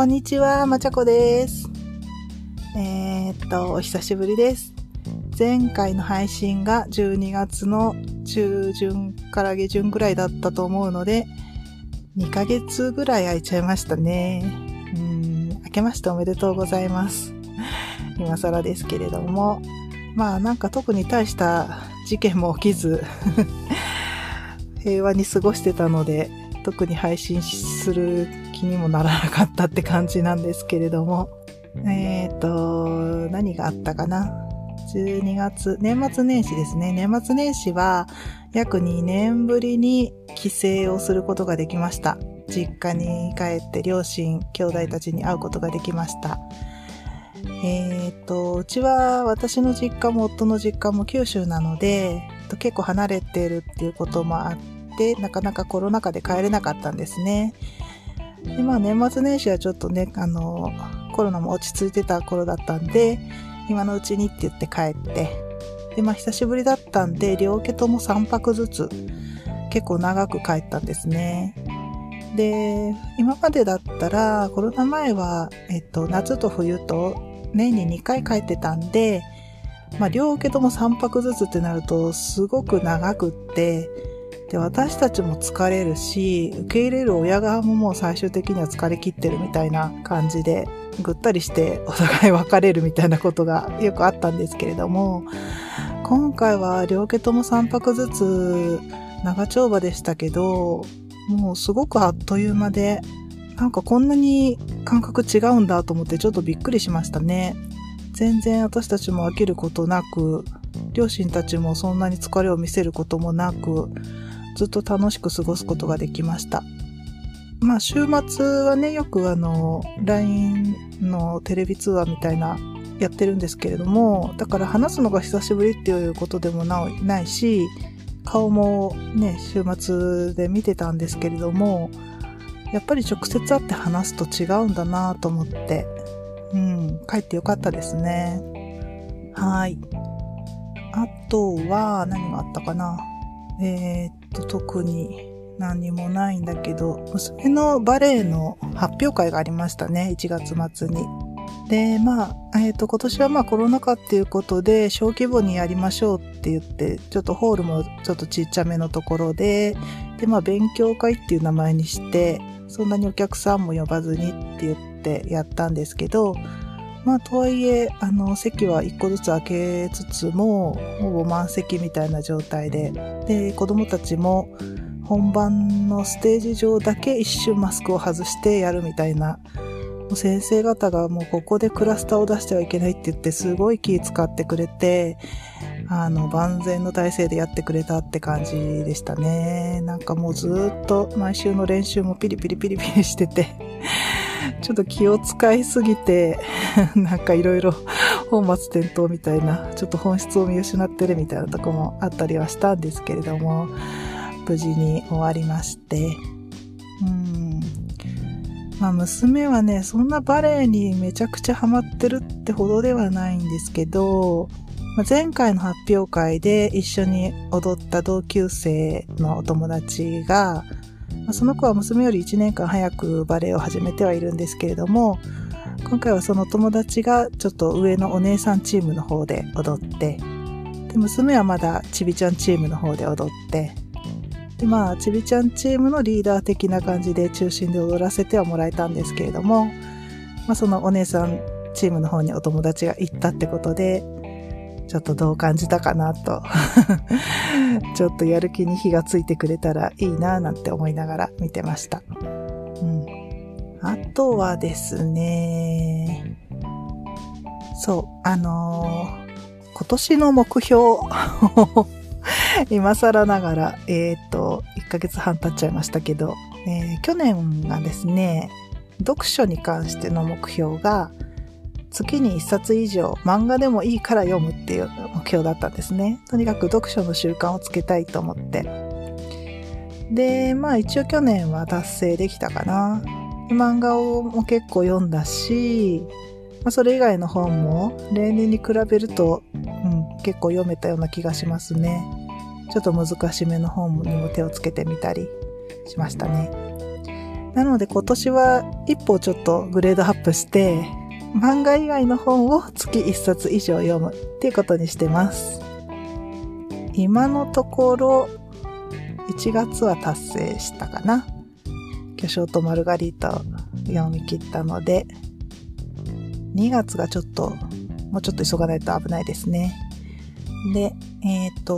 こんにちは、まちゃこです。えー、っと、お久しぶりです。前回の配信が12月の中旬から下旬ぐらいだったと思うので、2ヶ月ぐらい空いちゃいましたね。うん、明けましておめでとうございます。今更ですけれども、まあなんか特に大した事件も起きず 平和に過ごしてたので、特に配信する気にもならなかったって感じなんですけれども、えっ、ー、と、何があったかな ?12 月、年末年始ですね。年末年始は約2年ぶりに帰省をすることができました。実家に帰って両親、兄弟たちに会うことができました。えっ、ー、と、うちは私の実家も夫の実家も九州なので、結構離れてるっていうこともあって、なかなかコロナ禍で帰れなかったんですね。で、まあ年末年始はちょっとね、あの、コロナも落ち着いてた頃だったんで、今のうちにって言って帰って、で、まあ久しぶりだったんで、両家とも3泊ずつ、結構長く帰ったんですね。で、今までだったら、コロナ前は、えっと、夏と冬と年に2回帰ってたんで、まあ、両家とも3泊ずつってなると、すごく長くって、で、私たちも疲れるし、受け入れる親側ももう最終的には疲れ切ってるみたいな感じで、ぐったりしてお互い別れるみたいなことがよくあったんですけれども、今回は両家とも3泊ずつ長丁場でしたけど、もうすごくあっという間で、なんかこんなに感覚違うんだと思ってちょっとびっくりしましたね。全然私たちも飽きることなく、両親たちもそんなに疲れを見せることもなく、ずっと楽しく過ごすことができました。まあ週末はね、よくあの、LINE のテレビ通話みたいなやってるんですけれども、だから話すのが久しぶりっていうことでもないし、顔もね、週末で見てたんですけれども、やっぱり直接会って話すと違うんだなと思って、うん、帰ってよかったですね。はい。あとは、何があったかな。えー、と、特に何もないんだけど、娘のバレエの発表会がありましたね、1月末に。で、まあ、えっ、と、今年はまあコロナ禍っていうことで、小規模にやりましょうって言って、ちょっとホールもちょっとちっちゃめのところで、で、まあ、勉強会っていう名前にして、そんなにお客さんも呼ばずにって言ってやったんですけど、まあ、とはいえ、あの、席は一個ずつ開けつつも、ほぼ満席みたいな状態で、で、子供たちも本番のステージ上だけ一瞬マスクを外してやるみたいな、先生方がもうここでクラスターを出してはいけないって言ってすごい気使ってくれて、あの、万全の体制でやってくれたって感じでしたね。なんかもうずっと毎週の練習もピリピリピリピリしてて、ちょっと気を使いすぎて、なんかいろいろ 本末転倒みたいな、ちょっと本質を見失ってるみたいなとこもあったりはしたんですけれども、無事に終わりまして、うん。まあ娘はね、そんなバレエにめちゃくちゃハマってるってほどではないんですけど、前回の発表会で一緒に踊った同級生のお友達が、その子は娘より1年間早くバレエを始めてはいるんですけれども、今回はその友達がちょっと上のお姉さんチームの方で踊って、で娘はまだちびちゃんチームの方で踊って、でまあちびちゃんチームのリーダー的な感じで中心で踊らせてはもらえたんですけれども、まあ、そのお姉さんチームの方にお友達が行ったってことで、ちょっとどう感じたかなと ちょっとやる気に火がついてくれたらいいなぁなんて思いながら見てました。うん。あとはですね、そう、あのー、今年の目標 今更ながら、えっ、と、1ヶ月半経っちゃいましたけど、えー、去年がですね、読書に関しての目標が、月に1冊以上漫画でもいいから読むっていう目標だったんですね。とにかく読書の習慣をつけたいと思って。で、まあ一応去年は達成できたかな。漫画をも結構読んだし、まあ、それ以外の本も例年に比べると、うん、結構読めたような気がしますね。ちょっと難しめの本にも手をつけてみたりしましたね。なので今年は一歩ちょっとグレードアップして、漫画以外の本を月1冊以上読むっていうことにしてます。今のところ1月は達成したかな。巨匠とマルガリータを読み切ったので、2月がちょっと、もうちょっと急がないと危ないですね。で、えっ、ー、と、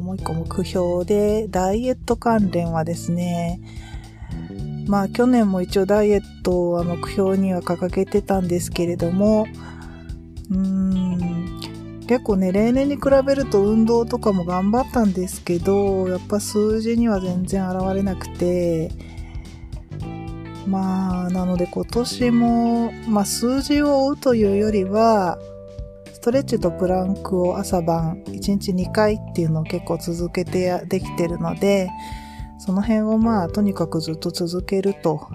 もう一個目標で、ダイエット関連はですね、まあ去年も一応ダイエットは目標には掲げてたんですけれども、うーん、結構ね、例年に比べると運動とかも頑張ったんですけど、やっぱ数字には全然現れなくて、まあ、なので今年も、まあ数字を追うというよりは、ストレッチとプランクを朝晩1日2回っていうのを結構続けてできてるので、その辺をまあとにかくずっと続けると。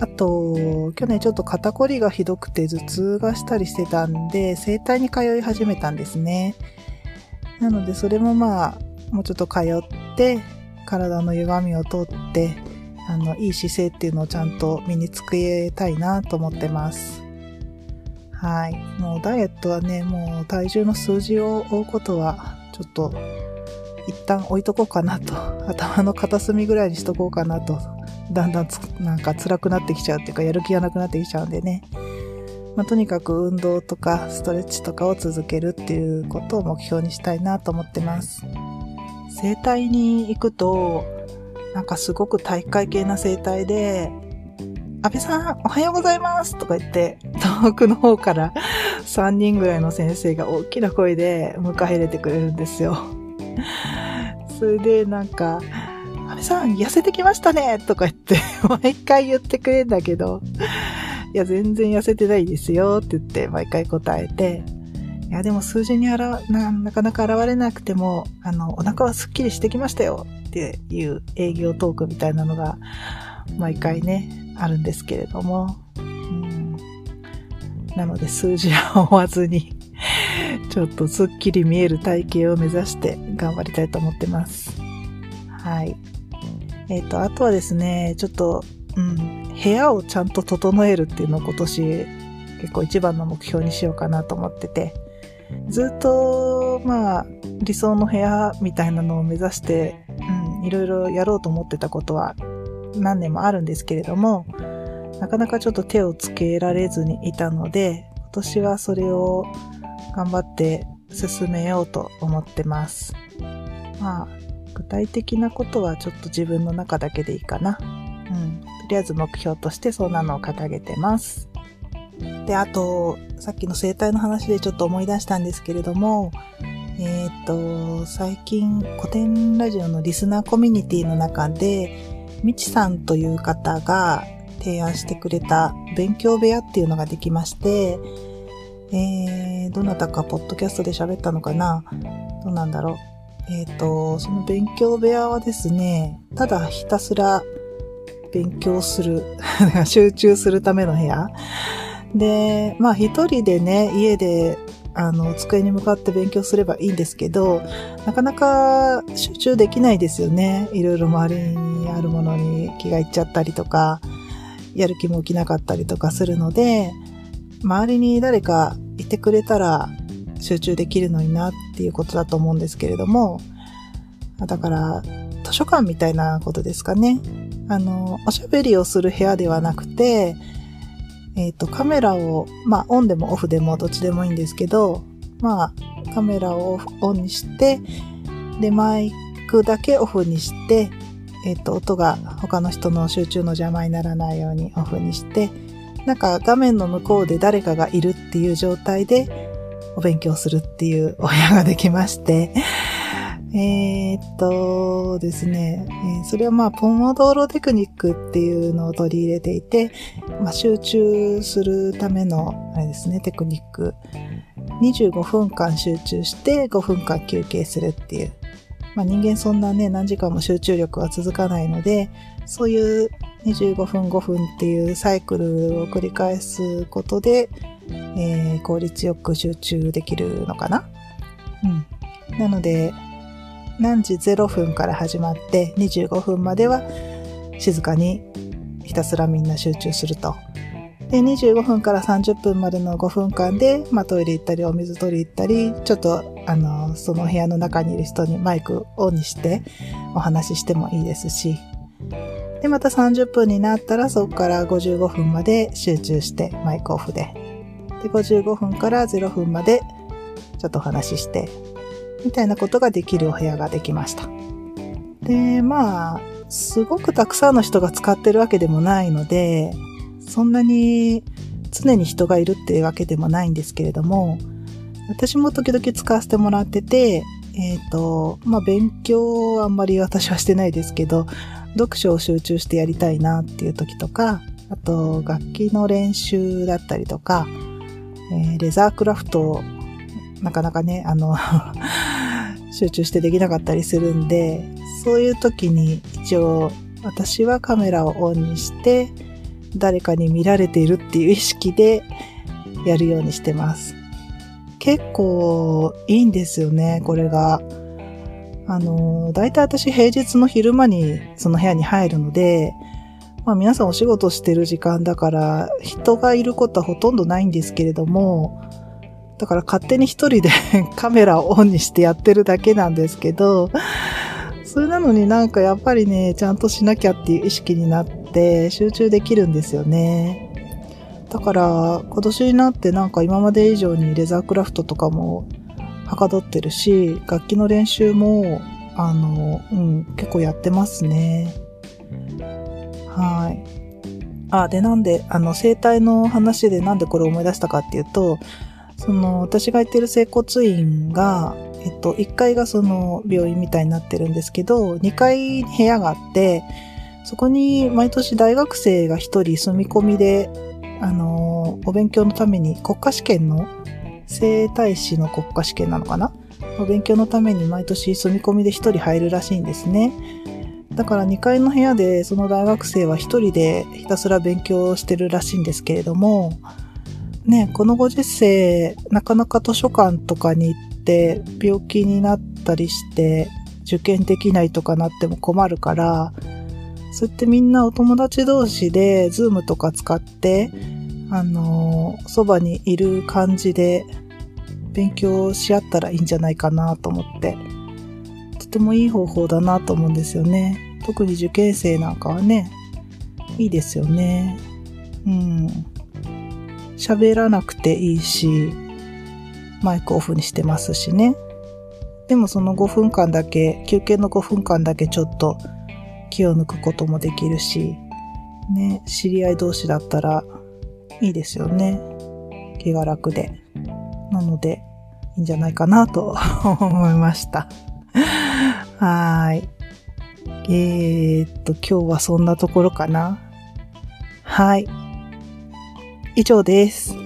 あと、去年ちょっと肩こりがひどくて頭痛がしたりしてたんで、整体に通い始めたんですね。なのでそれもまあ、もうちょっと通って、体の歪みを通って、あの、いい姿勢っていうのをちゃんと身につけたいなと思ってます。はい。もうダイエットはね、もう体重の数字を追うことは、ちょっと、一旦置いとこうかなと。頭の片隅ぐらいにしとこうかなと。だんだんなんか辛くなってきちゃうっていうか、やる気がなくなってきちゃうんでね。まあ、とにかく運動とかストレッチとかを続けるっていうことを目標にしたいなと思ってます。整体に行くと、なんかすごく体育会系な生態で、安倍さん、おはようございますとか言って、遠くの方から3人ぐらいの先生が大きな声で迎え入れてくれるんですよ。それでなんか、安倍さん、痩せてきましたねとか言って毎回言ってくれるんだけど、いや、全然痩せてないですよって言って毎回答えて、いや、でも数字にあらな、なかなか現れなくても、あの、お腹はスッキリしてきましたよっていう営業トークみたいなのが毎回ね、あるんですけれども、なので数字は追わずにちょっとスッキリ見える体型を目指して頑張りたいと思ってます。はい。えっ、ー、と、あとはですね、ちょっと、うん、部屋をちゃんと整えるっていうのを今年結構一番の目標にしようかなと思ってて、ずっと、まあ、理想の部屋みたいなのを目指して、うん、いろいろやろうと思ってたことは何年もあるんですけれども、なかなかちょっと手をつけられずにいたので、今年はそれを頑張って進めようと思ってます。まあ、具体的なことはちょっと自分の中だけでいいかな。うん。とりあえず目標としてそんなのを掲げてます。で、あと、さっきの生態の話でちょっと思い出したんですけれども、えっ、と、最近古典ラジオのリスナーコミュニティの中で、みちさんという方が提案してくれた勉強部屋っていうのができまして、えー、どなたかポッドキャストで喋ったのかな？どうなんだろう？えっ、ー、と、その勉強部屋はですね、ただひたすら勉強する、集中するための部屋。で、まあ一人でね、家で、あの、机に向かって勉強すればいいんですけど、なかなか集中できないですよね。いろいろ周りにあるものに気がいっちゃったりとか、やる気も起きなかったりとかするので、周りに誰かてくれたら集中できるのになっていうことだと思うんですけれども、だから、図書館みたいなことですかね。あの、おしゃべりをする部屋ではなくて、えっ、ー、と、カメラを、まあ、オンでもオフでもどっちでもいいんですけど、まあ、カメラをオンにして、で、マイクだけオフにして、えっ、ー、と、音が他の人の集中の邪魔にならないようにオフにして、なんか画面の向こうで誰かがいるっていう状態でお勉強するっていうお部屋ができまして、えー、っとですね、え、それはまあ、ポモドーロテクニックっていうのを取り入れていて、まあ、集中するための、あれですね、テクニック。25分間集中して5分間休憩するっていう。まあ、人間そんなね、何時間も集中力は続かないので、そういう25分5分っていうサイクルを繰り返すことで、えー、効率よく集中できるのかな？うん。なので、何時0分から始まって25分までは静かにひたすらみんな集中すると。で、25分から30分までの5分間で、まあ、トイレ行ったり、お水取り行ったり、ちょっと、あの、その部屋の中にいる人にマイクオンにしてお話ししてもいいですし、で、また30分になったら、そこから55分まで集中してマイクオフで、で、55分から0分までちょっとお話しして、みたいなことができるお部屋ができました。で、まあ、すごくたくさんの人が使ってるわけでもないので、そんなに常に人がいるっていうわけでもないんですけれども、私も時々使わせてもらってて、えっ、ー、と、まあ、勉強はあんまり私はしてないですけど、読書を集中してやりたいなっていう時とか、あと、楽器の練習だったりとか、えー、レザークラフト、なかなかね、あの 集中してできなかったりするんで、そういう時に一応私はカメラをオンにして、誰かに見られているっていう意識で やるようにしてます。結構いいんですよね、これが。あの、大体私平日の昼間にその部屋に入るので、まあ皆さんお仕事してる時間だから人がいることはほとんどないんですけれども、だから勝手に一人で カメラをオンにしてやってるだけなんですけど、それなのになんかやっぱりね、ちゃんとしなきゃっていう意識になって集中できるんですよね。だから今年になってなんか今まで以上にレザークラフトとかもはかどってるし、楽器の練習も、あの、うん、結構やってますね。はい。あ、で、なんで、あの、生体の話でなんでこれを思い出したかっていうと、その、私が行ってる整骨院が、えっと、1階がその病院みたいになってるんですけど、2階部屋があって、そこに毎年大学生が1人住み込みで、あの、お勉強のために国家試験の、生体師の国家試験なのかな？お勉強のために毎年住み込みで1人入るらしいんですね。だから2階の部屋でその大学生は1人でひたすら勉強してるらしいんですけれども、ね、このご時世、なかなか図書館とかに行って病気になったりして受験できないとかなっても困るから、そうやってみんなお友達同士でズームとか使って、あのそばにいる感じで勉強し合ったらいいんじゃないかなと思って、とてもいい方法だなと思うんですよね。特に受験生なんかはね、いいですよね。うん。喋らなくていいし、マイクオフにしてますしね。でもその5分間だけ、休憩の5分間だけちょっと気を抜くこともできるし、ね、知り合い同士だったらいいですよね。気が楽で。なので、いいんじゃないかなと 思いました。はい。えー、っと、今日はそんなところかな。はい。以上です。